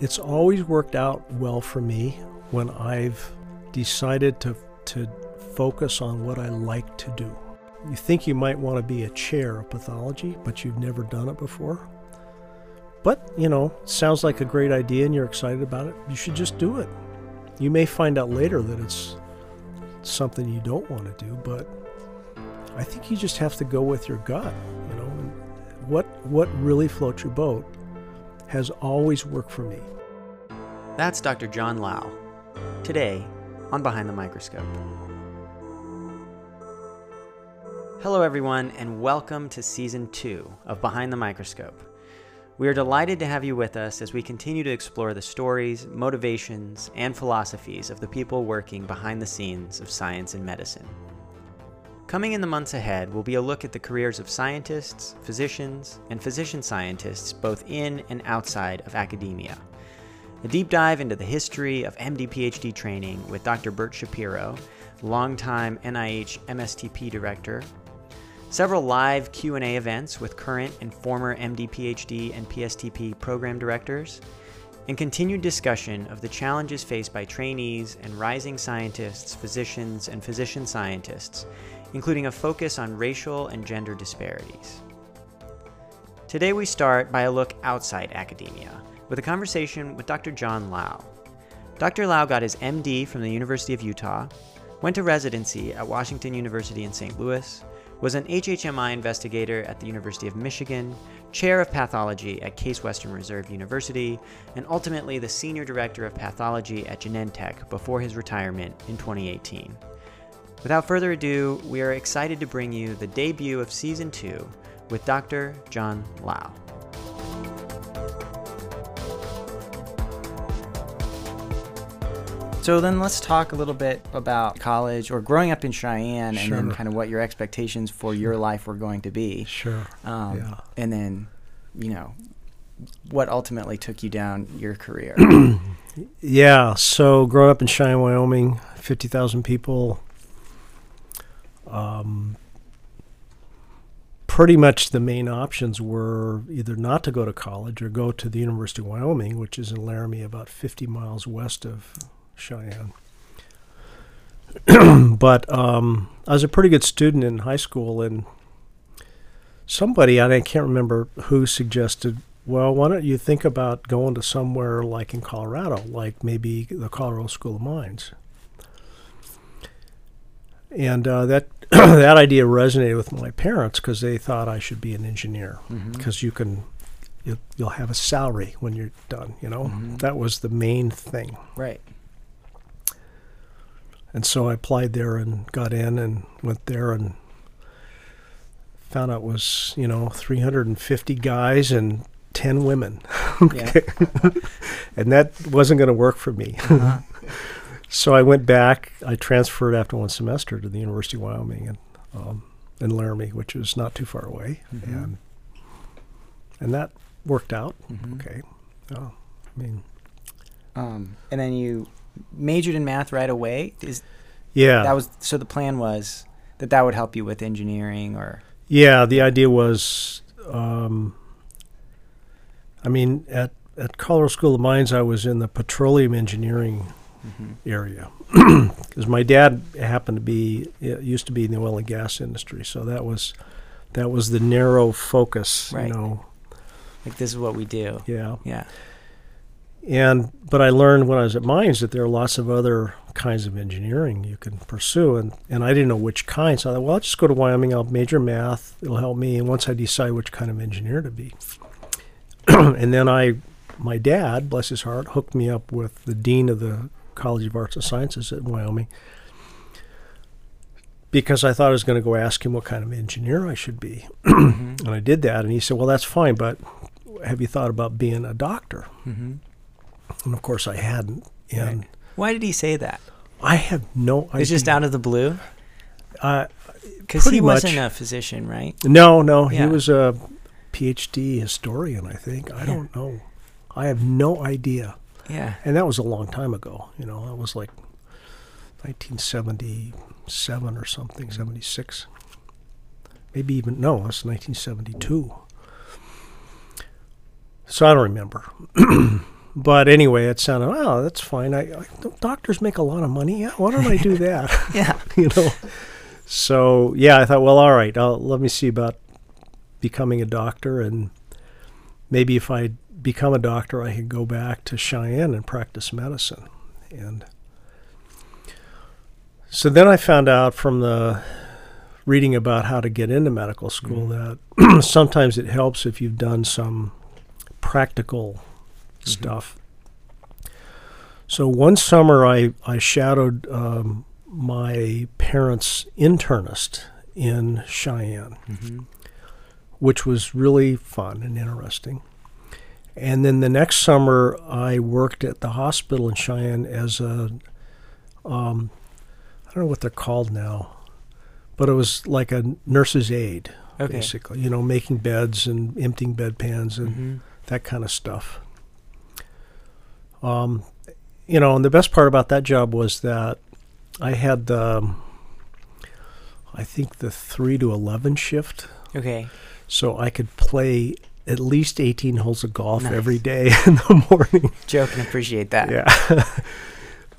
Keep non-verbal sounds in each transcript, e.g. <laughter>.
It's always worked out well for me when I've decided to, to focus on what I like to do. You think you might want to be a chair of pathology, but you've never done it before. But, you know, sounds like a great idea and you're excited about it. You should just do it. You may find out later that it's something you don't want to do, but I think you just have to go with your gut, you know. And what what really floats your boat has always worked for me. That's Dr. John Lowe. Today on Behind the Microscope. Hello, everyone, and welcome to Season 2 of Behind the Microscope. We are delighted to have you with us as we continue to explore the stories, motivations, and philosophies of the people working behind the scenes of science and medicine. Coming in the months ahead will be a look at the careers of scientists, physicians, and physician scientists both in and outside of academia. A deep dive into the history of MD PhD training with Dr. Bert Shapiro, longtime NIH MSTP director, several live Q&A events with current and former MD PhD and PSTP program directors, and continued discussion of the challenges faced by trainees and rising scientists, physicians, and physician scientists including a focus on racial and gender disparities. Today we start by a look outside academia with a conversation with Dr. John Lowe. Dr. Lowe got his MD from the University of Utah, went to residency at Washington University in St. Louis, was an HHMI investigator at the University of Michigan, chair of pathology at Case Western Reserve University, and ultimately the senior director of pathology at Genentech before his retirement in 2018. Without further ado, we are excited to bring you the debut of Season 2 with Dr. John Lowe. So then let's talk a little bit about college or growing up in Cheyenne Sure. and then kind of what your expectations for your life were going to be. Sure. Um, Yeah. And then, you know, what ultimately took you down your career. <clears throat> Yeah. So growing up in Cheyenne, Wyoming, fifty thousand people. Um, pretty much the main options were either not to go to college or go to the University of Wyoming, which is in Laramie, about fifty miles west of Cheyenne. <clears throat> but um, I was a pretty good student in high school, and somebody I can't remember who suggested well, why don't you think about going to somewhere like in Colorado, like maybe the Colorado School of Mines? And uh, that <clears throat> that idea resonated with my parents because they thought I should be an engineer because you can you'll, you'll have a salary when you're done. You know Mhm. that was the main thing. Right. And so I applied there and got in and went there and found out it was you know 350 guys and 10 women. <laughs> And that wasn't going to work for me. Uh-huh. <laughs> so I went back. I transferred after one semester to the University of Wyoming and um, in Laramie, which is not too far away, Mhm. and and that worked out. Mhm. Okay. Oh, I mean, Um, and then you majored in math right away. Is yeah, that was so? The plan was that that would help you with engineering, or yeah. The idea was, um, I mean, at at Colorado School of Mines, I was in the petroleum engineering area <clears throat> because my dad happened to be used to be in the oil and gas industry, so that was that was the narrow focus, Right. you know. like this is what we do. Yeah, Yeah. and but I learned when I was at mines that there are lots of other kinds of engineering you can pursue, and and I didn't know which kind, so I thought, well, I'll just go to Wyoming. I'll major math; it'll help me. And once I decide which kind of engineer to be, <clears throat> and then I, my dad, bless his heart, hooked me up with the dean of the College of Arts and Sciences at Wyoming because I thought I was going to go ask him what kind of engineer I should be. <clears throat> Mhm. And I did that, and he said, "Well, that's fine, but have you thought about being a doctor?" Mhm. And of course, I hadn't. And Right. Why did he say that? I have no idea. It's just out of the blue Uh, because Pretty he wasn't a physician, right? no, no, Yeah. he was a PhD historian, I think. I Yeah. don't know. I have no idea. Yeah. And that was a long time ago. You know, that was like 1977 or something, 76. Maybe even, no, it's 1972. So I don't remember. <clears throat> but anyway, it sounded, oh, that's fine. I, I doctors make a lot of money. Yeah, why don't I do that? <laughs> Yeah. <laughs> you know. So yeah, I thought, well, all right, I'll, let me see about becoming a doctor, and maybe if I become a doctor, I could go back to Cheyenne and practice medicine. And so then I found out from the reading about how to get into medical school that <clears throat> sometimes it helps if you've done some practical stuff. So one summer I, I shadowed um, my parents' internist in Cheyenne, Mm-hmm. which was really fun and interesting. And then the next summer, I worked at the hospital in Cheyenne as a, um, I don't know what they're called now, but it was like a nurse's aide, Okay. basically. You know, making beds and emptying bedpans and Mm-hmm. that kind of stuff. Um, you know, and the best part about that job was that I had, um, I think, the three to eleven shift, Okay. so I could play at least eighteen holes of golf Nice. every day <laughs> in the morning. Joe can appreciate that. Yeah.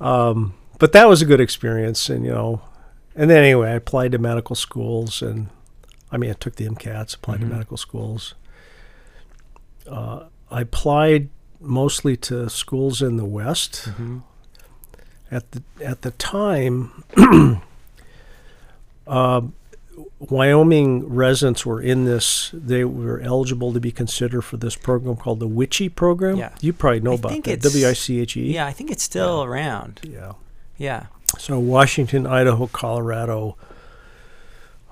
<laughs> um, but that was a good experience, and you know, and then anyway, I applied to medical schools, and I mean, I took the MCATs, applied Mhm. to medical schools. Uh, I applied mostly to schools in the West. Mm-hmm. At the at the time, <clears throat> uh, Wyoming residents were in this. They were eligible to be considered for this program called the WICHE program. Yeah. You probably know I about that. W I C H E. Yeah, I think it's still around. Yeah. Yeah. So Washington, Idaho, Colorado.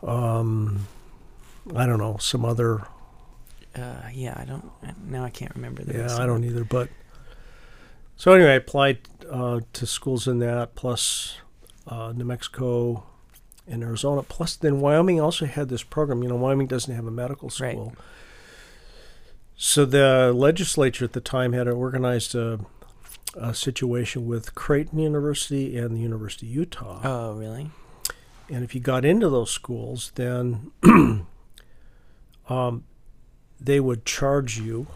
Um, I don't know some other. Uh, yeah, I don't. Now I can't remember. the Yeah, I don't it. either. But so anyway, I applied uh, to schools in that, plus uh, New Mexico and Arizona. Plus, then Wyoming also had this program. You know, Wyoming doesn't have a medical Right. school. So the legislature at the time had organized a, a situation with Creighton University and the University of Utah. Oh, really? And if you got into those schools, then <clears throat> um, they would charge you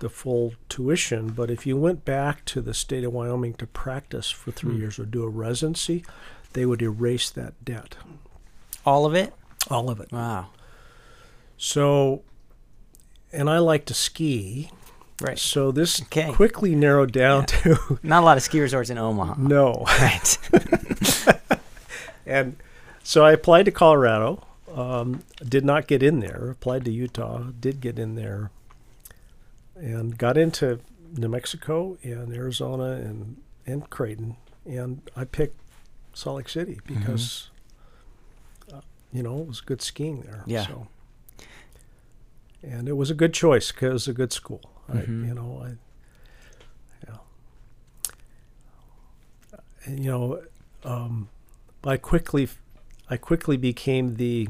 the full tuition. But if you went back to the state of Wyoming to practice for three Hmm. years or do a residency, they would erase that debt, All of it? all of it. Wow. So, and I like to ski. Right. So this Okay. quickly narrowed down to <laughs> Not a lot of ski resorts in Omaha. no. Right. <laughs> And so I applied to Colorado. Um, did not get in there. Applied to Utah. Did get in there. And got into New Mexico and Arizona and and Creighton. And I picked Salt Lake City because uh, you know it was good skiing there. Yeah. So. And it was a good choice because it was a good school. I, Mhm. you know, I, yeah. And, you know, um, I quickly, I quickly became the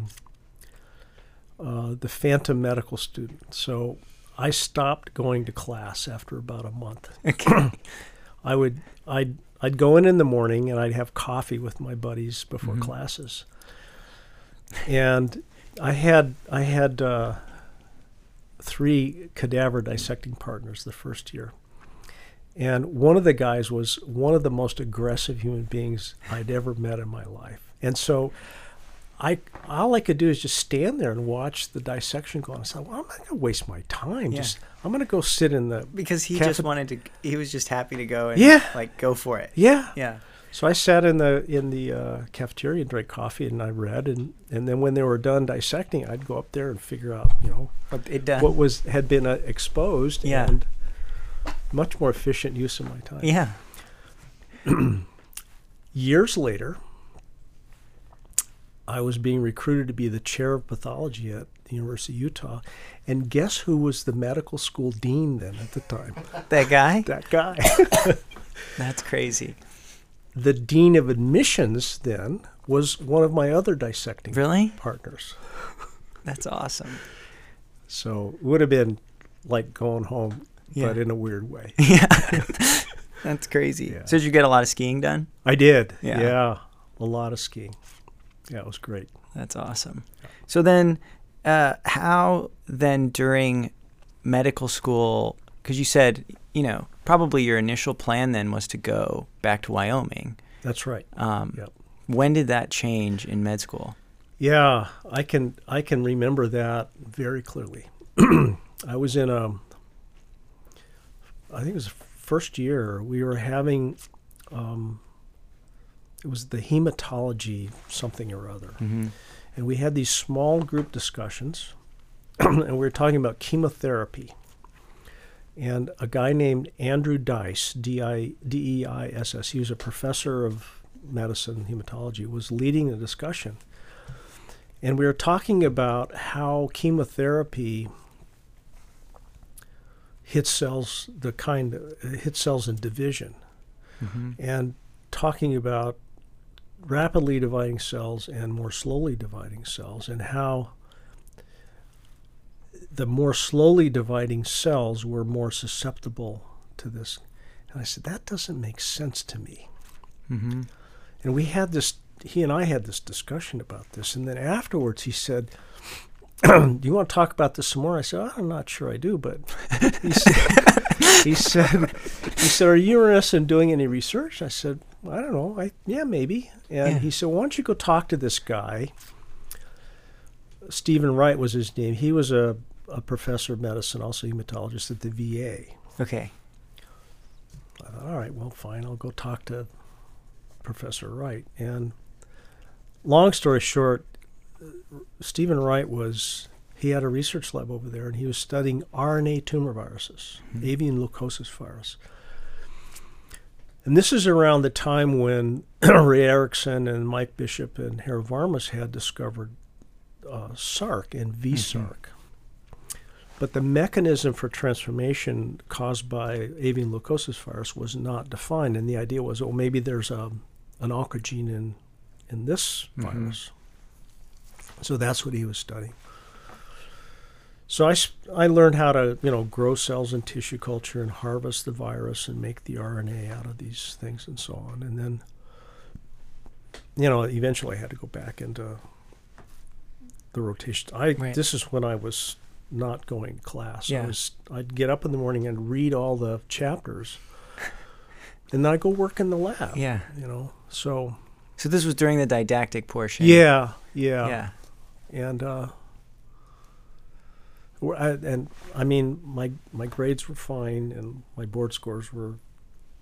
uh, the phantom medical student. So I stopped going to class after about a month. okay. <coughs> I would, I'd, I'd go in in the morning and I'd have coffee with my buddies before Mhm. classes. And I had, I had uh, three cadaver dissecting partners the first year. And one of the guys was one of the most aggressive human beings I'd ever met in my life. And so I all I could do is just stand there and watch the dissection go on. I said, well, I'm not going to waste my time. Yeah. Just I'm going to go sit in the Because he Cafe- just wanted to. He was just happy to go and Yeah. like go for it. yeah. Yeah. So I sat in the in the uh, cafeteria and drank coffee and I read and and then when they were done dissecting, I'd go up there and figure out you know uh, what was had been uh, exposed Yeah. and much more efficient use of my time. Yeah. <clears throat> Years later, I was being recruited to be the chair of pathology at the University of Utah, and guess who was the medical school dean then at the time? <laughs> That guy. That guy. <laughs> That's crazy. the dean of admissions then was one of my other dissecting Really? partners. That's awesome. So it would have been like going home, Yeah. but in a weird way. <laughs> Yeah. That's crazy. Yeah. So did you get a lot of skiing done? I did. Yeah. Yeah. A lot of skiing. Yeah, it was great. That's awesome. So then, uh, how then during medical school because you said, you know, probably your initial plan then was to go back to Wyoming. That's right. Um, Yep. When did that change in med school? Yeah, I can I can remember that very clearly. <clears throat> I was in a I think it was first year we were having um, it was the hematology something or other. Mm-hmm. And we had these small group discussions <clears throat> and we were talking about chemotherapy. And a guy named Andrew Deiss, D I D E I S S, he was a professor of medicine hematology, was leading the discussion. And we were talking about how chemotherapy hits cells, the kind hits cells in division, Mm-hmm. and talking about rapidly dividing cells and more slowly dividing cells, and how the more slowly dividing cells were more susceptible to this. And I said, that doesn't make sense to me. Mm-hmm. And we had this, he and I had this discussion about this. And then afterwards he said, <clears throat> Do you want to talk about this some more? I said, I'm not sure I do, but he said, he said, he said, Are you interested in doing any research? I said, I don't know. I, yeah, maybe. And Yeah. he said, Why don't you go talk to this guy? Stephen Wright was his name. He was a, a professor of medicine, also hematologist at the VA. Okay. I thought, all right, well, fine, I'll go talk to Professor Wright. And long story short, Stephen Wright was, he had a research lab over there and he was studying RNA tumor viruses, Mhm. avian leukosis virus. And this is around the time when <clears throat> Ray Erikson and Mike Bishop and Harold Varmus had discovered uh, Src and v-Src. But the mechanism for transformation caused by avian leukosis virus was not defined, and the idea was, oh, maybe there's a, an oncogene in in this Mhm. virus. So that's what he was studying. So I, I learned how to you know grow cells in tissue culture and harvest the virus and make the RNA out of these things and so on, and then you know eventually I had to go back into the rotation. I Right. this is when I was not going to class. Yeah. I was I'd get up in the morning and read all the chapters, and then I go work in the lab. Yeah. you know. So So this was during the didactic portion. yeah, yeah, Yeah. and uh, and I mean my my grades were fine and my board scores were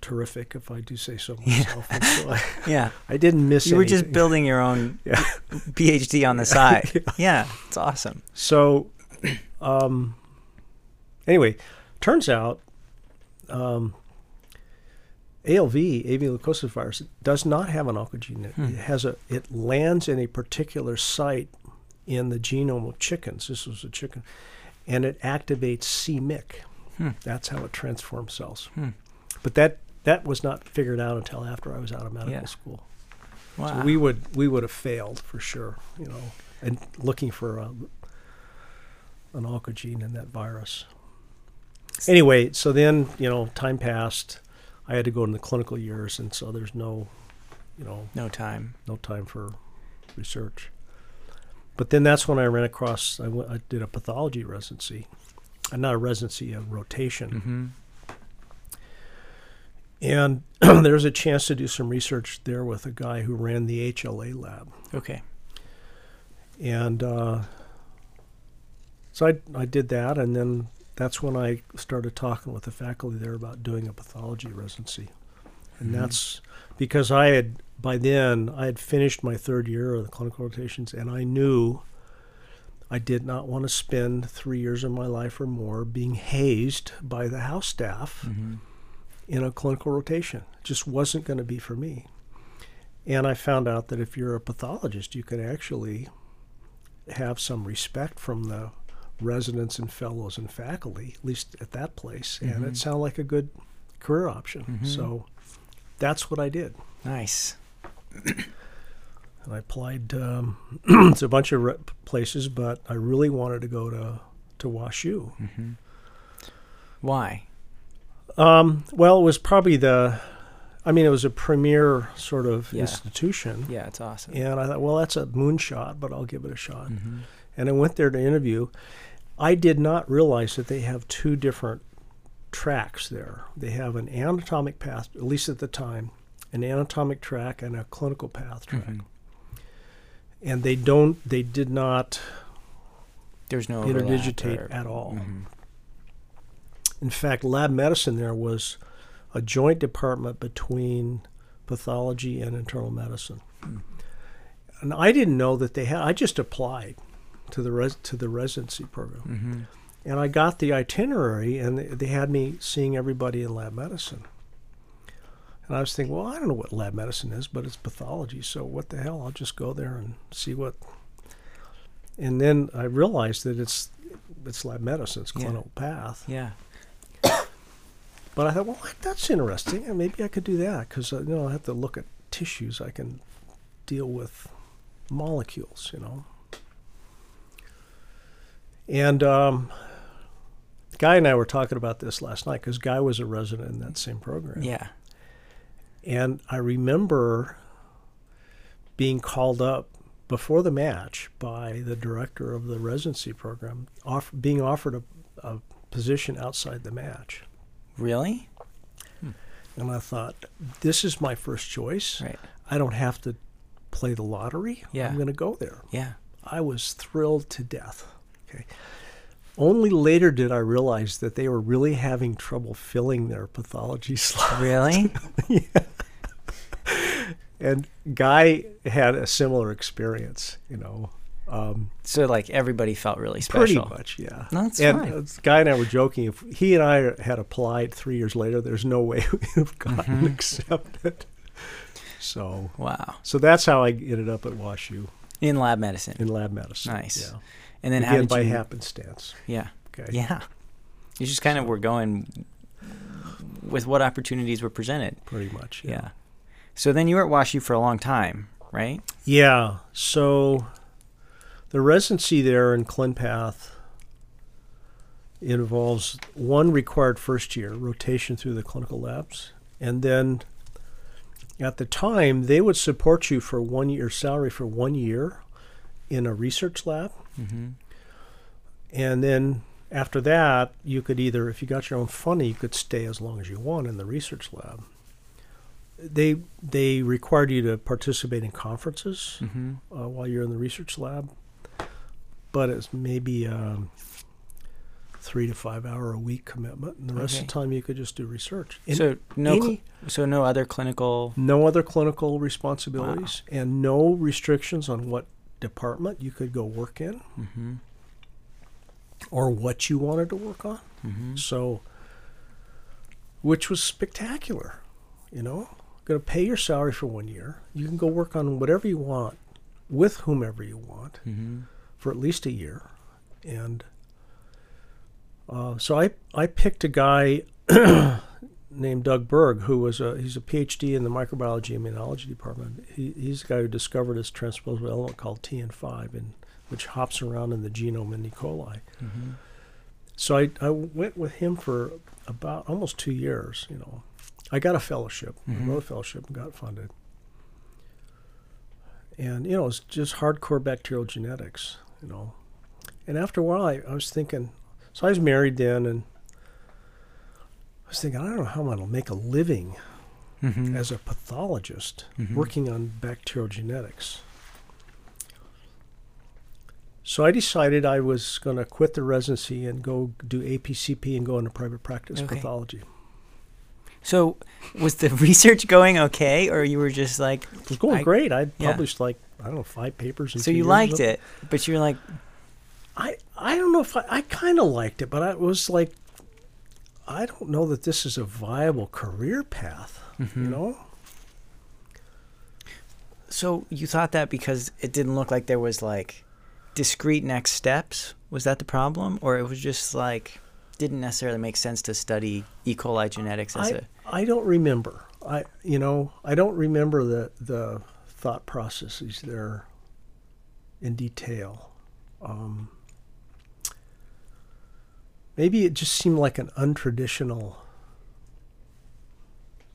terrific, if I do say so <laughs> myself. And so I, Yeah. I didn't miss. You were just building your own <laughs> Yeah. PhD on the <laughs> side. yeah. It's awesome. So, um, anyway, turns out um, ALV, avian leukosis virus, does not have an oncogene. It, Hmm. it has a. It lands in a particular site in the genome of chickens. This was a chicken, and it activates c-MYC. Hmm. That's how it transforms cells. Hmm. But that that was not figured out until after I was out of medical Yeah. school. Wow. So we would we would have failed for sure, you know, and looking for a, an oncogene in that virus. Anyway, so then you know, time passed. I had to go in the clinical years, and so there's no, you know, no time. no time for research. But then that's when I ran across. I, went, I did a pathology residency, uh, not a residency, a rotation. Mm-hmm. And <clears throat> there's a chance to do some research there with a guy who ran the HLA lab. Okay. And uh, so I, I did that, and then that's when I started talking with the faculty there about doing a pathology residency. And Mhm. that's because I had, by then, I had finished my third year of the clinical rotations, and I knew I did not want to spend three years of my life or more being hazed by the house staff Mm-hmm. in a clinical rotation. It just wasn't going to be for me. And I found out that if you're a pathologist, you can actually have some respect from the residents and fellows and faculty, at least at that place. And Mhm. it sounded like a good career option. Mhm. So that's what I did. Nice. And I applied um, <clears throat> to a bunch of re- places, but I really wanted to go to, to WashU. Mm-hmm. Why? Um, well, it was probably the, I mean, it was a premier sort of Yeah. institution. Yeah, it's awesome. And I thought, well, that's a moonshot, but I'll give it a shot. Mm-hmm. And I went there to interview. I did not realize that they have two different tracks there. They have an anatomic path, at least at the time, an anatomic track and a clinical path track. Mhm. And they don't, they did not There's no interdigitate or- at all. Mhm. In fact, lab medicine there was a joint department between pathology and internal medicine. Mm. And I didn't know that they had. I just applied to the res, to the residency program, Mhm. And I got the itinerary, and they, had me seeing everybody in lab medicine. And I was thinking, well, I don't know what lab medicine is, but it's pathology, so what the hell? I'll just go there and see what. And then I realized that it's it's lab medicine, it's Yeah. clinical path. Yeah. But I thought, well, that's interesting. and Maybe I could do that because uh, you know I have to look at tissues. I can deal with molecules, you know. And um, Guy and I were talking about this last night because Guy was a resident in that same program. Yeah. And I remember being called up before the match by the director of the residency program, off, being offered a, a position outside the match. Really? And I thought, this is my first choice. Right. I don't have to play the lottery. Yeah. I'm going to go there. Yeah. I was thrilled to death. Okay. Only later did I realize that they were really having trouble filling their pathology <laughs> slot. Really? <laughs> Yeah. And Guy had a similar experience, you know. Um, so like everybody felt really special. pretty much, yeah. No, that's and fine. uh, Guy and I were joking. If he and I had applied three years later, there's no way <laughs> we would have gotten Mm-hmm. accepted. So, Wow. so that's how I ended up at WashU In lab medicine. in lab medicine. Nice. Yeah. And then how Again, did by you? happenstance. Yeah. Okay. Yeah. You just kind of were going with what opportunities were presented. Pretty much. Yeah. So then you were at WashU for a long time, right? Yeah. So the residency there in ClinPath involves one required first year rotation through the clinical labs, and then at the time they would support you for one year salary for one year in a research lab, Mm-hmm. and then after that you could either if you got your own funding you could stay as long as you want in the research lab. They they required you to participate in conferences Mm-hmm. uh, while you're in the research lab, but it's maybe um, three to five hour a week commitment, and the rest of the time you could just do research. And So no, cl- so no other clinical. no other clinical responsibilities, and no restrictions on what department you could go work in Mm-hmm. or what you wanted to work on. Mm-hmm. So, which was spectacular, you know. Going to pay your salary for one year. You can go work on whatever you want with whomever you want. Mm-hmm. for at least a year, and uh, so I I picked a guy <clears throat> named Doug Berg who was a he's a PhD in the microbiology immunology department. He, he's the guy who discovered this transposable element called TN5, and which hops around in the genome in E. coli. Mm-hmm. So I, I went with him for about almost two years. You know, I got a fellowship, Mhm. I wrote a fellowship, and got funded. And you know, it's just hardcore bacterial genetics. You know, and after a while, I, I was thinking. So I was married then, and was thinking, I don't know how I'm going to make a living Mm-hmm. as a pathologist Mhm. working on bacterial genetics. So I decided I was going to quit the residency and go do APCP and go into private practice Okay. pathology. So was the <laughs> research going okay, or you were just like? It was going I- great. I yeah. published like I don't know five papers. In So you liked it, but you were like, I I don't know if I, I kind of liked it, but I was like, I don't know that this is a viable career path. You Mhm. know, so you thought that because it didn't look like there was like discrete next steps. Was that the problem, or it was just like didn't necessarily make sense to study E. coli genetics as I, a I don't remember. I you know I don't remember the the thought processes there in detail. Um, maybe it just seemed like an untraditional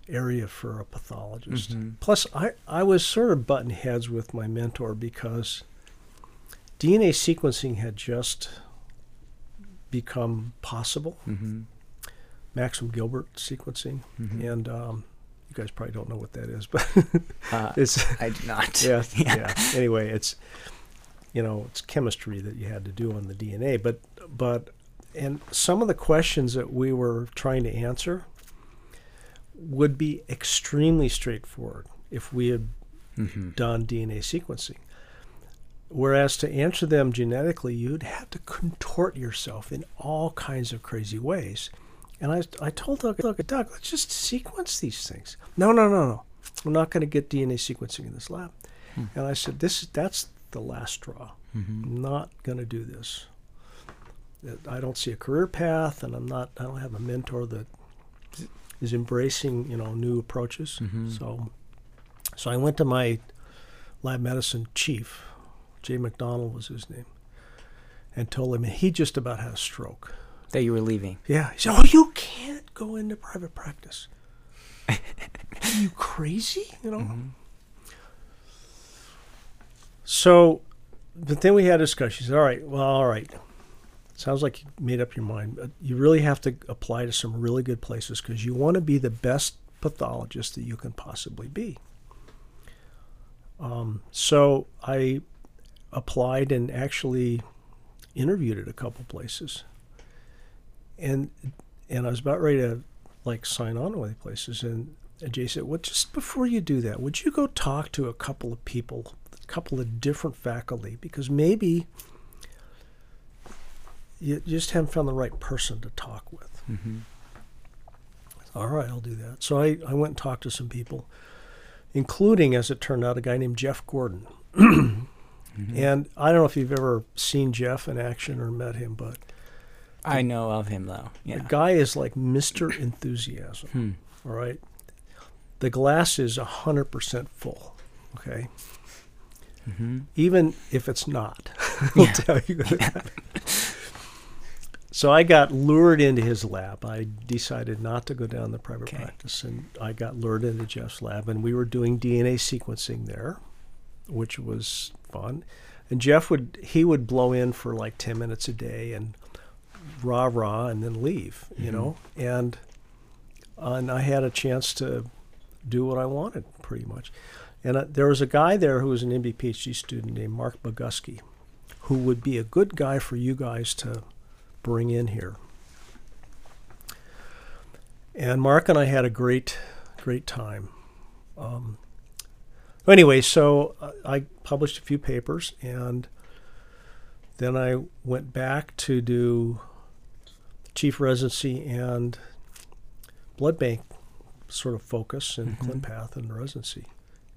area for a pathologist. Mhm. Plus, I, I was sort of button heads with my mentor because DNA sequencing had just become possible. Mm-hmm. Maxam Gilbert sequencing, Mhm. and um, you guys probably don't know what that is, but <laughs> Uh, <laughs> it's I do not. <laughs> yeah, yeah. Anyway, it's you know it's chemistry that you had to do on the DNA, but but and some of the questions that we were trying to answer would be extremely straightforward if we had Mm-hmm. done DNA sequencing. Whereas to answer them genetically, you'd have to contort yourself in all kinds of crazy ways. And I, I told Doug, look, Doug, let's just sequence these things. No, no, no, no. We're not going to get DNA sequencing in this lab. Hmm. And I said, this, that's the last straw. Mm-hmm. I'm not going to do this. That I don't see a career path, and I'm not. I don't have a mentor that is embracing, you know, new approaches. Mhm. So, so I went to my lab medicine chief, Jay McDonald was his name, and told him he just about had a stroke. That you were leaving. Yeah, he said, "Oh, you can't go into private practice. <laughs> Are you crazy? You know." Mm-hmm. So, but then we had a discussion. He said, "All right, well, all right. Sounds like you made up your mind. But you really have to apply to some really good places because you want to be the best pathologist that you can possibly be." Um, so I applied and actually interviewed at a couple places, and and I was about ready to like sign on with places, and and Jay said, "Well, just before you do that, would you go talk to a couple of people, a couple of different faculty, because maybe you just haven't found the right person to talk with." Mm-hmm. All right, I'll do that. So I, I went and talked to some people, including, as it turned out, a guy named Jeff Gordon. <clears throat> Mm-hmm. And I don't know if you've ever seen Jeff in action or met him, but I know of him though. Yeah. the guy is like Mr. <clears throat> Enthusiasm. Hmm. All right. The glass is 100% full. Okay. Mm-hmm. Even if it's not, <laughs> I'll Yeah. tell you that. <laughs> So I got lured into his lab. I decided not to go down the private Okay. practice, and I got lured into Jeff's lab, and we were doing DNA sequencing there, which was fun. And Jeff would he would blow in for like ten minutes a day and rah rah, and then leave, you Mhm. know. And and I had a chance to do what I wanted, pretty much. And uh, there was a guy there who was an MD PhD student named Mark Boguski, who would be a good guy for you guys to bring in here. And Mark and I had a great, great time. Um, anyway, so uh, I published a few papers, and then I went back to do chief residency and blood bank sort of focus in Mhm. ClinPath and residency.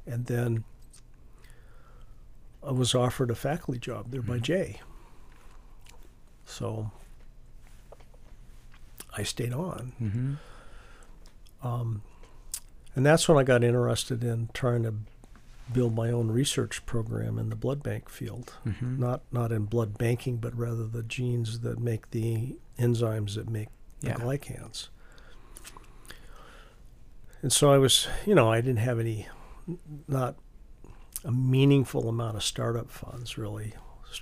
And then I was offered a faculty job there by Mhm. Jay. So I stayed on. Mm-hmm. Um, and that's when I got interested in trying to build my own research program in the blood bank field. Mm-hmm. Not not in blood banking, but rather the genes that make the enzymes that make the glycans. And so I was, you know, I didn't have any, not a meaningful amount of startup funds really.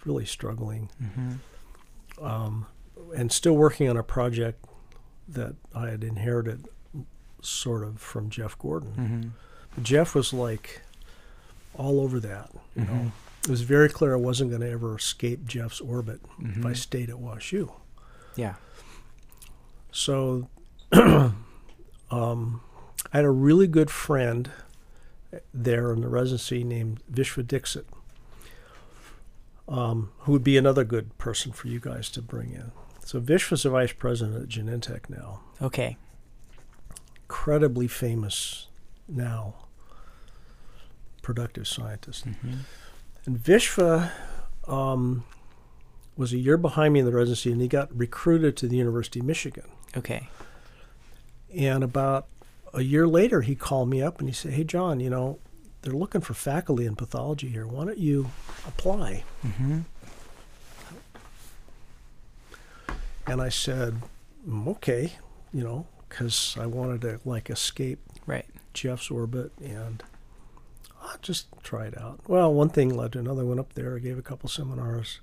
Really struggling Mm-hmm. um, and still working on a project that I had inherited sort of from Jeff Gordon. Mm-hmm. Jeff was like all over that. You Mhm. know, it was very clear I wasn't going to ever escape Jeff's orbit if I Mhm. stayed at WashU. Yeah. So <clears throat> um, I had a really good friend there in the residency named Vishva Dixit, um, who would be another good person for you guys to bring in. So Vishva's the vice president at Genentech now, Okay. incredibly famous now, productive scientist. Mm-hmm. And Vishva um, was a year behind me in the residency, and he got recruited to the University of Michigan. Okay. And about a year later, he called me up and he said, Hey, John, you know, they're looking for faculty in pathology here. Why don't you apply? Mm-hmm. And I said, "Mm, Okay, you know, because I wanted to like escape Right. Jeff's orbit and I'll just try it out. Well, one thing led to another. I went up there, I gave a couple seminars,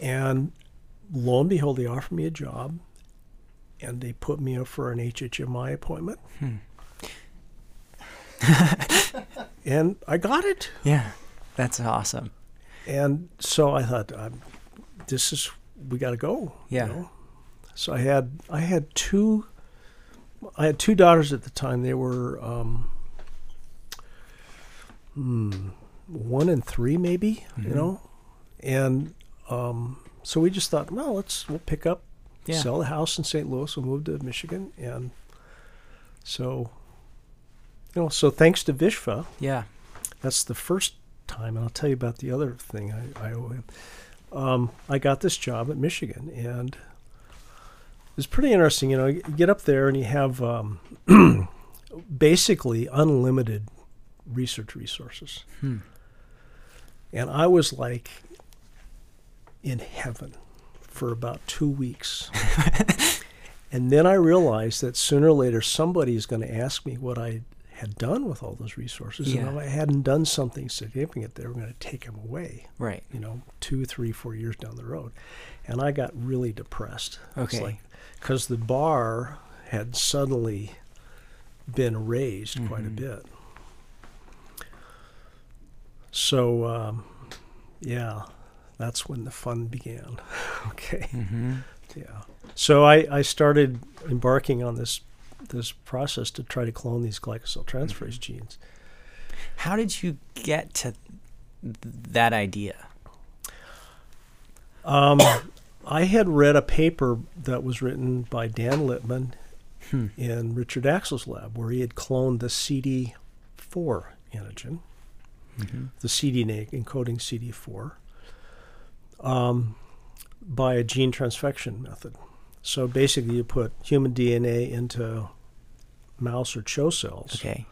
and lo and behold, they offered me a job and they put me up for an HHMI appointment. Hmm. <laughs> and I got it. Yeah, that's awesome. And so I thought, this is we got to go. Yeah. You know? So I had I had two I had two daughters at the time. They were um, hmm, one and three, maybe. Mhm. You know, and um, so we just thought, well, let's we'll pick up, Yeah. sell the house in St. Louis, we'll move to Michigan, and so you know, so thanks to Vishva, Yeah. that's the first time, and I'll tell you about the other thing I, I owe him. Um, I got this job at Michigan, and it's pretty interesting. You know, you get up there and you have um, <clears throat> basically unlimited research resources, Hmm. and I was like in heaven for about two weeks. <laughs> and then I realized that sooner or later somebody is going to ask me what I had done with all those resources. Yeah. And if I hadn't done something significant, they were going to take them away, Right. you know, two, three, four years down the road. And I got really depressed. Okay. like, because the bar had suddenly been raised quite a Mhm. bit. So, um, yeah, that's when the fun began. <laughs> okay. Mm-hmm. Yeah. So I, I started embarking on this this process to try to clone these glycosyl transferase genes. How did you get to th- that idea? Um, <coughs> I had read a paper that was written by Dan Littman Hmm. in Richard Axel's lab where he had cloned the CD4 antigen, Mm-hmm. the cDNA encoding CD4, um, by a gene transfection method. So basically, you put human DNA into mouse or CHO cells. Okay.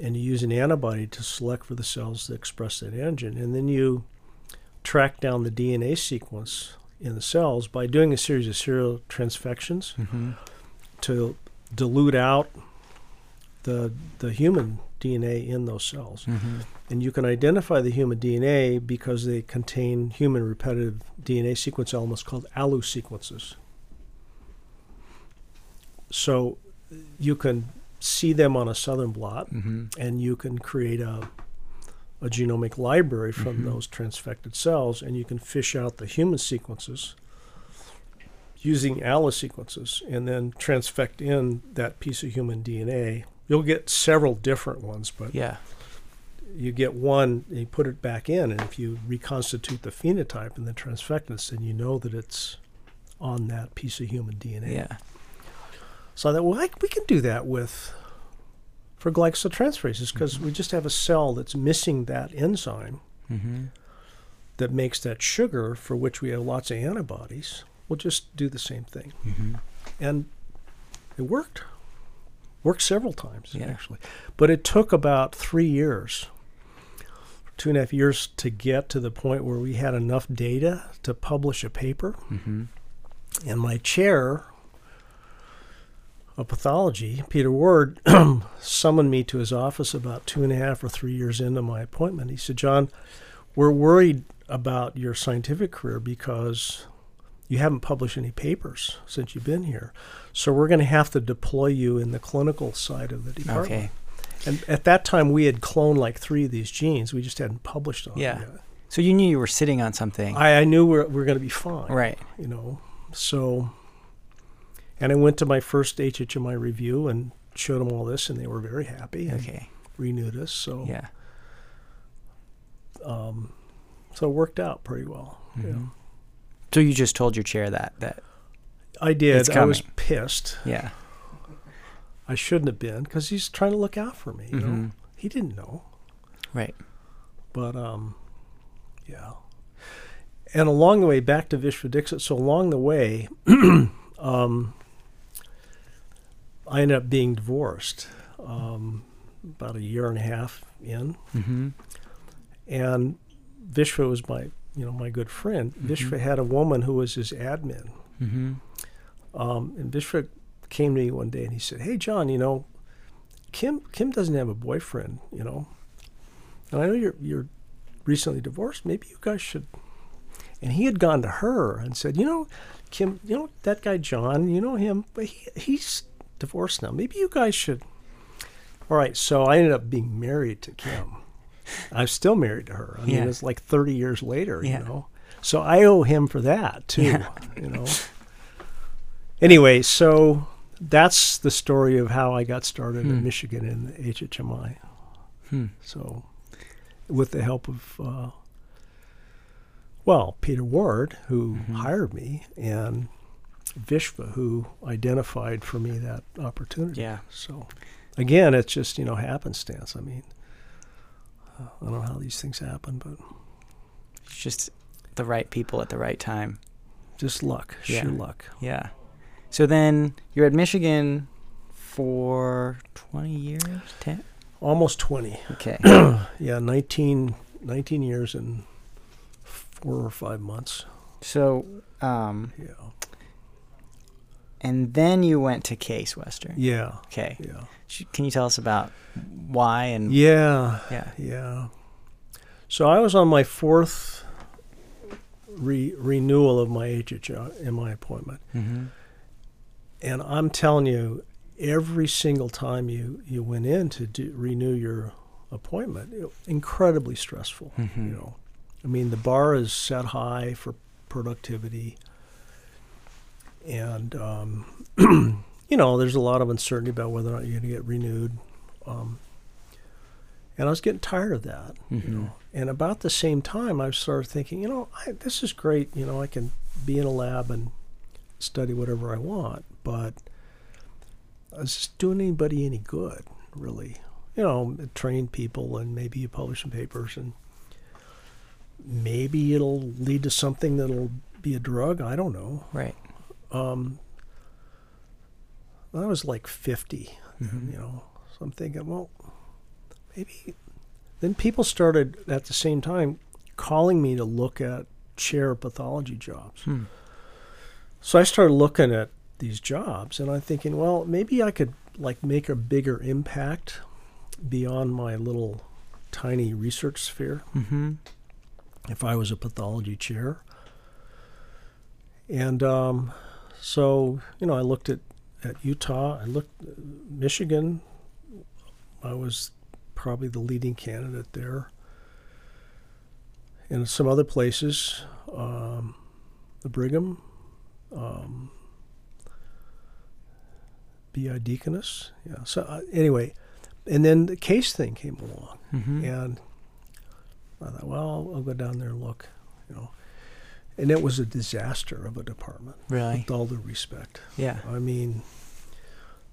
and you use an antibody to select for the cells that express that antigen, and then you track down the DNA sequence in the cells by doing a series of serial transfections Mm-hmm. to dilute out the the human DNA in those cells. Mm-hmm. And you can identify the human DNA because they contain human repetitive DNA sequence elements called ALU sequences. So you can see them on a southern blot Mm-hmm. and you can create a, a genomic library from Mhm. those transfected cells, and you can fish out the human sequences using ALU sequences, and then transfect in that piece of human DNA. You'll get several different ones, but Yeah. you get one, and you put it back in, and if you reconstitute the phenotype and the transfectants, then you know that it's on that piece of human DNA. Yeah. So I thought, well, I, we can do that with for glycosyltransferases because we just have a cell that's missing that enzyme Mm-hmm. that makes that sugar for which we have lots of antibodies. We'll just do the same thing, Mm-hmm. and it worked. Worked several times Yeah. actually, but it took about three years, two and a half years to get to the point where we had enough data to publish a paper. Mm-hmm. And my chair of pathology, Peter Ward, <clears throat> summoned me to his office about two and a half or three years into my appointment. He said, John, we're worried about your scientific career because you haven't published any papers since you've been here. So we're going to have to deploy you in the clinical side of the department. Okay. And at that time, we had cloned like three of these genes. We just hadn't published on Yeah. them yet. So you knew you were sitting on something. I, I knew we we're, we are going to be fine right. you know. So, and I went to my first HHMI review and showed them all this, and they were very happy and Okay. renewed us. So, Yeah. um, so it worked out pretty well. Yeah. Mhm. So you just told your chair that that I did. I was pissed. yeah. I shouldn't have been because he's trying to look out for me. You know, Mhm. he didn't know, Right. but um, yeah. And along the way back to Vishva Dixit, so along the way, <clears throat> um, I ended up being divorced um, about a year and a half in, Mm-hmm. and Vishva was my you know my good friend. Mhm. Vishva had a woman who was his admin, Mm-hmm. um, and Vishva came to me one day and he said, "Hey John, you know, Kim Kim doesn't have a boyfriend, you know, and I know you're you're recently divorced. Maybe you guys should." And he had gone to her and said, "You know, Kim, you know that guy John, you know him, but he, he's divorced now. Maybe you guys should. All right, so I ended up being married to Kim. I'm still married to her. I mean, Yeah. it's like 30 years later, Yeah. you know. So I owe him for that too, Yeah. you know. Anyway, so that's the story of how I got started in Hmm. Michigan in the HHMI. Hmm. So, with the help of, uh, well, Peter Ward, who Mhm. hired me, and Vishva, who identified for me that opportunity. Yeah. So, again, it's just, you know, happenstance. I mean, uh, I don't know how these things happen, but It's just the right people at the right time. just luck, Yeah. sheer luck. Yeah. So then you're at Michigan for 20 years? 10? Almost 20. Okay. <clears throat> Yeah, 19, 19 years and four or five months. so, um, Yeah. And then you went to Case Western. Yeah. Okay. Yeah. Can you tell us about why and Yeah. yeah. Yeah. So I was on my fourth re- renewal of my HHMI appointment. Mm-hmm. And I'm telling you, every single time you, you went in to do, renew your appointment, it, incredibly stressful. Mhm. You know, I mean, the bar is set high for productivity, and um, <clears throat> you know, there's a lot of uncertainty about whether or not you're going to get renewed. Um, and I was getting tired of that. Mhm. You know, and about the same time, I started thinking, you know, I, this is great. You know, I can be in a lab and study whatever I want, but is this doing anybody any good, really? You know, train people and maybe you publish some papers and maybe it'll lead to something that'll be a drug. I don't know. Right. Um, I was like 50, Mhm. you know, so I'm thinking, well, maybe. Then people started at the same time calling me to look at chair pathology jobs. Hmm. So I started looking at these jobs and I'm thinking, well, maybe I could like make a bigger impact beyond my little tiny research sphere Mm-hmm. if I was a pathology chair. And um, so, you know, I looked at, at Utah, I looked Michigan. I was probably the leading candidate there. And some other places, um, the Brigham, um, BI Deaconess. Yeah. So uh, anyway, and then the case thing came along. Mm-hmm. And I thought, well, I'll, I'll go down there and look, you know. And it was a disaster of a department, Really? with all due respect. Yeah. I mean,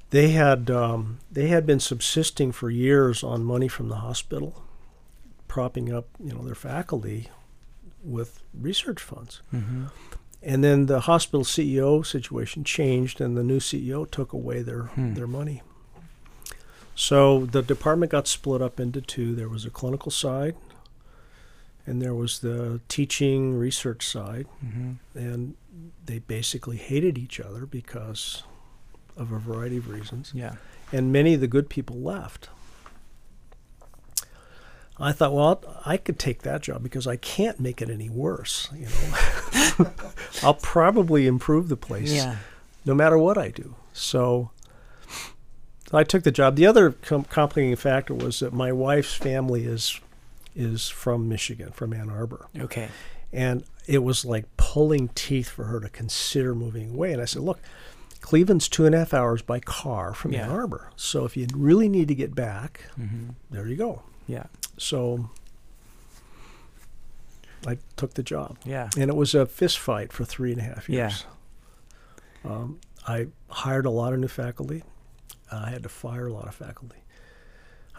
they had um, they had been subsisting for years on money from the hospital, propping up, you know, their faculty with research funds. Mm-hmm. And then the hospital CEO situation changed, and the new CEO took away their Hmm. their money. So the department got split up into two. There was a clinical side, and there was the teaching research side, Mm-hmm. and they basically hated each other because of a variety of reasons. Yeah. And many of the good people left. I thought, well, I could take that job because I can't make it any worse. You know, <laughs> I'll probably improve the place Yeah. no matter what I do. So, so I took the job. The other com- complicating factor was that my wife's family is is from Michigan, from Ann Arbor, Okay. and it was like pulling teeth for her to consider moving away. And I said, look. Cleveland's two and a half hours by car from Ann Arbor. So if you really need to get back, Mm-hmm. there you go. Yeah. So I took the job. Yeah. And it was a fist fight for three and a half Yeah. years. Um, I hired a lot of new faculty. I had to fire a lot of faculty.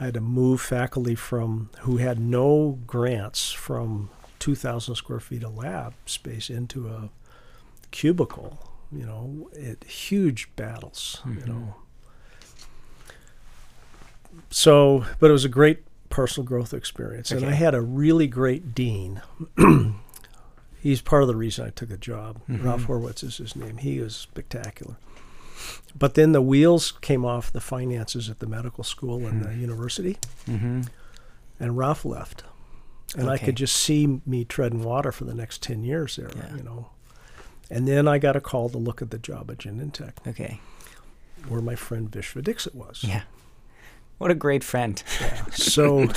I had to move faculty from who had no grants from 2,000 square feet of lab space into a cubicle. You know, it huge battles. You Mhm. know. So, but it was a great personal growth experience, and I had a really great dean. <clears throat> He's part of the reason I took the job. Mhm. Ralph Horwitz is his name. He was spectacular. But then the wheels came off the finances at the medical school and Hmm. the university, Mm-hmm. and Ralph left. And I could just see me treading water for the next 10 years there, Yeah. you know. And then I got a call to look at the job at Genentech, Okay. where my friend Vishva Dixit was. Yeah. What a great friend. Yeah. So,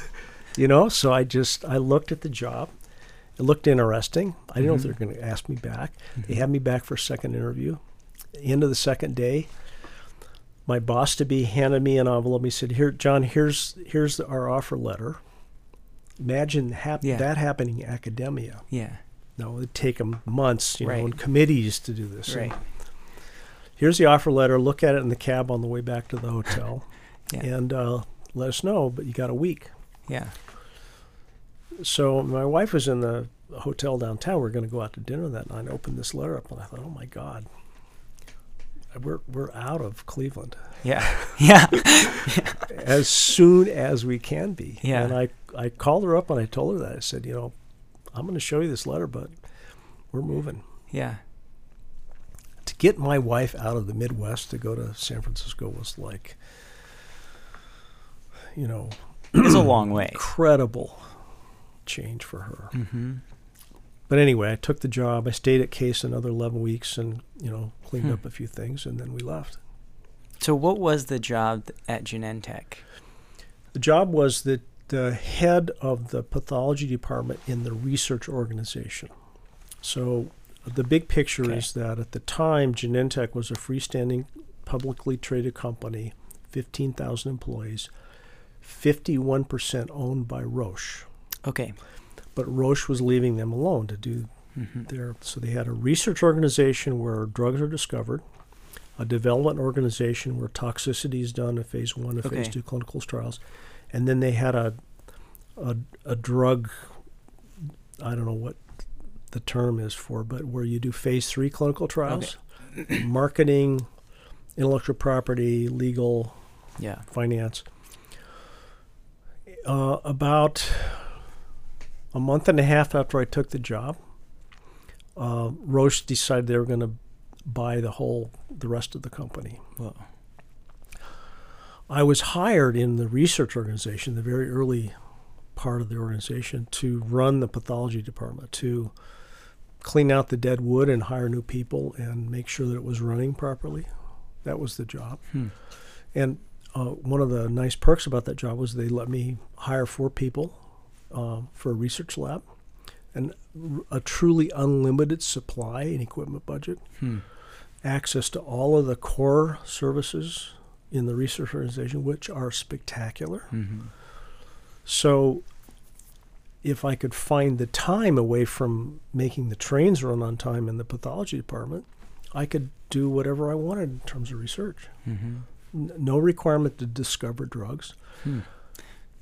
<laughs> you know, so I just I looked at the job. It looked interesting. I didn't know if they were going to ask me back. They had me back for a second interview. End of the second day, my boss to be handed me an envelope. He said, "Here, John. Here's here's our offer letter. Imagine hap- Yeah. that happening in academia. Yeah. No, it'd take them months, you Right. know, and committees to do this. Right. Here's the offer letter. Look at it in the cab on the way back to the hotel, <laughs> Yeah. and uh, let us know. But you got a week." Yeah. So my wife was in the hotel downtown. We are going to go out to dinner that night. I opened this letter up and I thought, oh my God, we're, we're out of Cleveland Yeah. <laughs> Yeah. <laughs> as soon as we can be. Yeah. And I, I called her up and I told her that. I said, you know, I'm going to show you this letter, but we're moving. yeah. To get my wife out of the Midwest to go to San Francisco was like, you know, It's a long way. incredible change for her. Mm-hmm. But anyway, I took the job. I stayed at Case another 11 weeks and, you know, cleaned Hmm. up a few things, and then we left. So, what was the job at Genentech? The job was the, the head of the pathology department in the research organization. So the big picture Okay. is that at the time, Genentech was a freestanding, publicly traded company, 15,000 employees, 51% owned by Roche. Okay. But Roche was leaving them alone to do Mm-hmm. there. So they had a research organization where drugs are discovered, a development organization where toxicity is done in phase one and phase two clinical trials, and then they had a, a a drug. I don't know what the term is for, but where you do phase three clinical trials, <clears throat> marketing, intellectual property, legal, Yeah. finance. Uh, about a month and a half after I took the job, uh, Roche decided they were going to buy the whole, the rest of the company. Whoa. I was hired in the research organization, the very early part of the organization, to run the pathology department, to clean out the dead wood and hire new people and make sure that it was running properly. That was the job. Hmm. And uh, one of the nice perks about that job was they let me hire four people uh, for a research lab and a truly unlimited supply and equipment budget, Hmm. access to all of the core services in the research organization, which are spectacular. Mm-hmm. So if I could find the time away from making the trains run on time in the pathology department, I could do whatever I wanted in terms of research. Mm-hmm. N- no requirement to discover drugs. Hmm.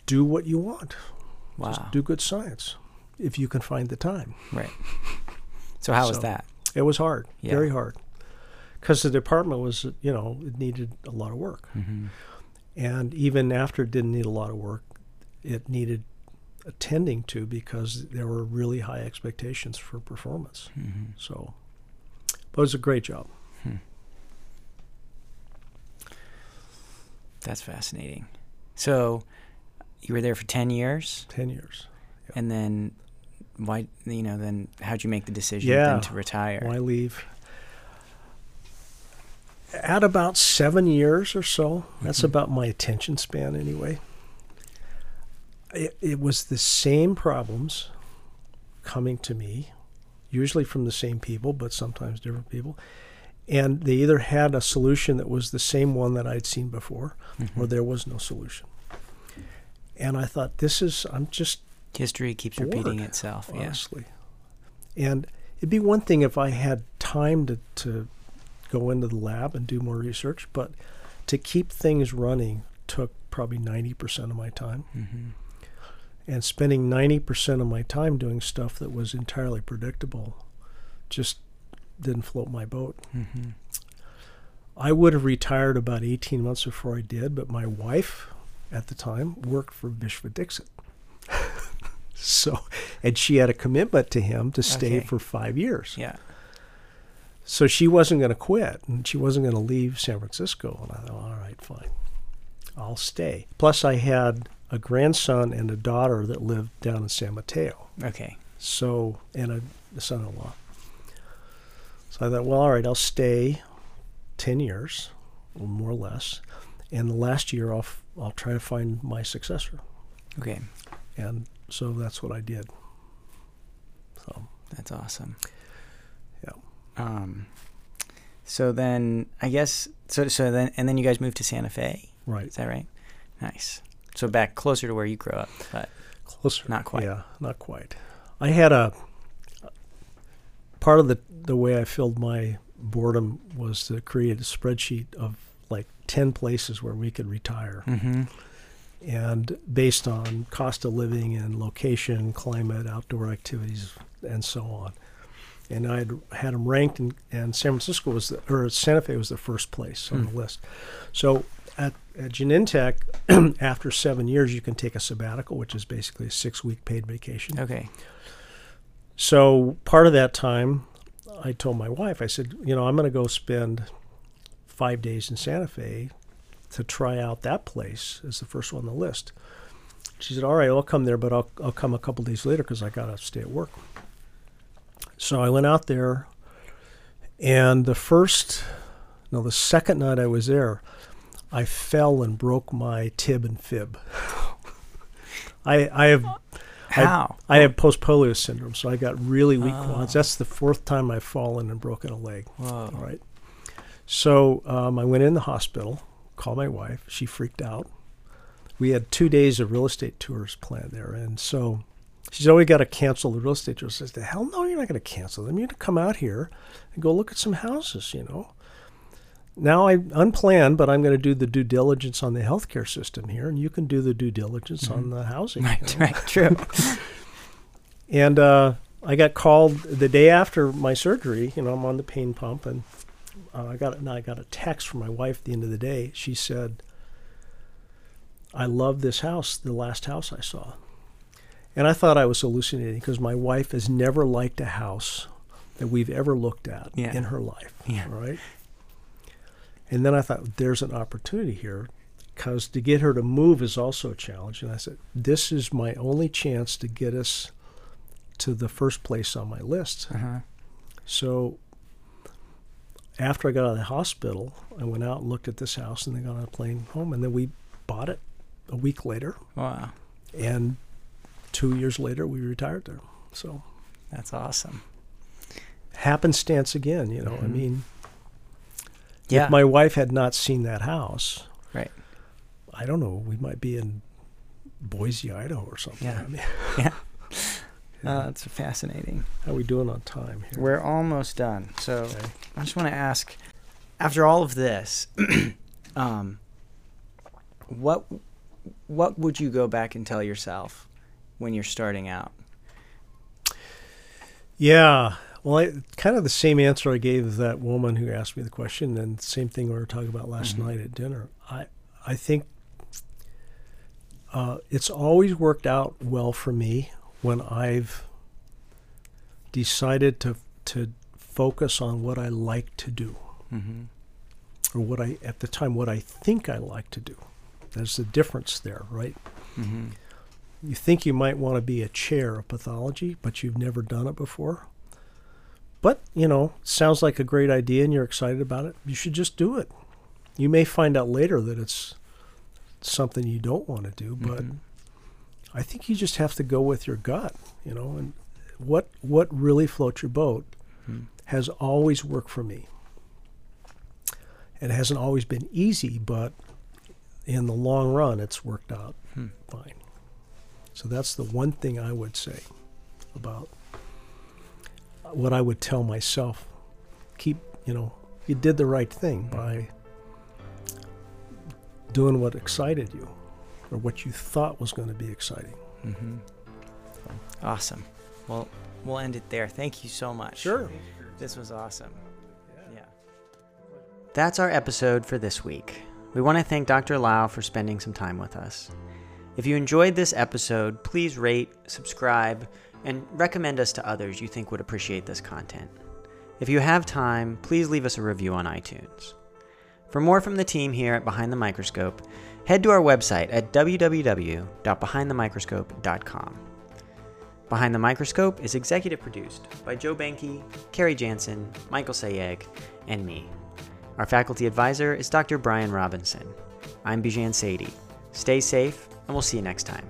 Do what you want. Wow. Just do good science if you can find the time. Right. So how was that? It was hard, Yeah. very hard. Because the department was, you know, it needed a lot of work. Mm-hmm. And even after it didn't need a lot of work, it needed attending to because there were really high expectations for performance. Mm-hmm. So, but it was a great job. That's fascinating. So you were there for 10 years 10 years. and then why you know then how'd you make the decision Yeah. then to retire? Why leave? At about seven years or so, that's Mhm. about my attention span anyway. It, it was the same problems coming to me, usually from the same people, but sometimes different people. And they either had a solution that was the same one that I'd seen before, or Mhm. there was no solution. And I thought, this is, I'm just History keeps bored, repeating itself. Yeah. honestly. And it'd be one thing if I had time to, to go into the lab and do more research, but to keep things running took probably 90% of my time. Mm-hmm. And spending 90% of my time doing stuff that was entirely predictable just didn't float my boat. Mm-hmm. I would have retired about 18 months before I did, but my wife at the time worked for Vishva Dixit. <laughs> so, and she had a commitment to him to stay Okay. for five years. Yeah. So she wasn't going to quit and she wasn't going to leave San Francisco. And I thought, all right, fine. I'll stay. Plus, I had a grandson and a daughter that lived down in San Mateo. Okay. So, and a, a son in law. So I thought, well, all right, I'll stay 10 years, or more or less. And the last year, I'll, f- I'll try to find my successor. Okay. And so that's what I did. So, That's awesome. Yeah. Um, so then I guess so. So then and then you guys moved to Santa Fe. right. Is that right? Nice. So back closer to where you grew up, but Closer. Not quite. Yeah, not quite. I had a part of the the way I filled my boredom was to create a spreadsheet of like ten places where we could retire, mm-hmm. and based on cost of living and location, climate, outdoor activities, and so on. And I had had them ranked, and, and San Francisco was the, or Santa Fe was the first place on Hmm. the list. So at at Genentech, <clears throat> after seven years, you can take a sabbatical, which is basically a six week paid vacation. okay. So part of that time, I told my wife, I said, you know, I'm going to go spend five days in Santa Fe to try out that place as the first one on the list. She said, all right, I'll come there, but I'll, I'll come a couple days later because I got to stay at work. So I went out there, and the first, no, the second night I was there, I fell and broke my tib and fib. <laughs> I, I have How? I have post polio syndrome, so I got really weak ah. Oh. quads. That's the fourth time I've fallen and broken a leg. Whoa. All right. So um, I went in the hospital, called my wife. She freaked out. We had two days of real estate tours planned there, and so she said, "Oh, we got to cancel the real estate tours." I said, "Hell no, you're not going to cancel them. You're going to come out here and go look at some houses, you know." Now I unplanned, but I'm going to do the due diligence on the healthcare system here, and you can do the due diligence on the housing. you Right. know? <laughs> Right. True. And uh, I got called the day after my surgery. You know, I'm on the pain pump, and uh, I got no, I got a text from my wife at the end of the day. She said, "I love this house. The last house I saw." And I thought I was hallucinating because my wife has never liked a house that we've ever looked at Yeah. in her life. Yeah. Right. And then I thought, there's an opportunity here because to get her to move is also a challenge. And I said, this is my only chance to get us to the first place on my list. Uh-huh. So after I got out of the hospital, I went out and looked at this house and then got on a plane home. And then we bought it a week later. Wow. And two years later, we retired there. So That's awesome. happenstance again, you know. I Mhm. mean, Yeah. if my wife had not seen that house, Right. I don't know, we might be in Boise, Idaho or something. Yeah. I mean, Yeah. <laughs> Uh, that's fascinating. how are we doing on time here? We're almost done. So Okay. I just want to ask, after all of this, <clears throat> um, what what would you go back and tell yourself when you're starting out? Yeah. Well, I, kind of the same answer I gave that woman who asked me the question, and same thing we were talking about last Mhm. night at dinner. I, I think uh, it's always worked out well for me when I've decided to to focus on what I like to do, Mm-hmm. or what I at the time what I think I like to do. There's a difference there, right? Mm-hmm. You think you might want to be a chair of pathology, but you've never done it before. But, you know, sounds like a great idea and you're excited about it. You should just do it. You may find out later that it's something you don't want to do, but Mhm. I think you just have to go with your gut, you know, and what what really floats your boat Mhm. has always worked for me. It hasn't always been easy, but in the long run it's worked out Hmm. fine. So that's the one thing I would say about what I would tell myself. Keep, you know, you did the right thing by doing what excited you or what you thought was going to be exciting. Mm-hmm. Awesome. Well, we'll end it there. Thank you so much. Sure. This was awesome. Yeah. That's our episode for this week. We want to thank Dr. Lowe for spending some time with us. If you enjoyed this episode, please rate, subscribe, and recommend us to others you think would appreciate this content. If you have time, please leave us a review on iTunes. For more from the team here at Behind the Microscope, head to our website at www.behindthemicroscope.com. Behind the Microscope is executive produced by Joe Banky, Carrie Jansen, Michael Sayeg, and me. Our faculty advisor is Dr. Brian Robinson. I'm Bijan Sadie. Stay safe, and we'll see you next time.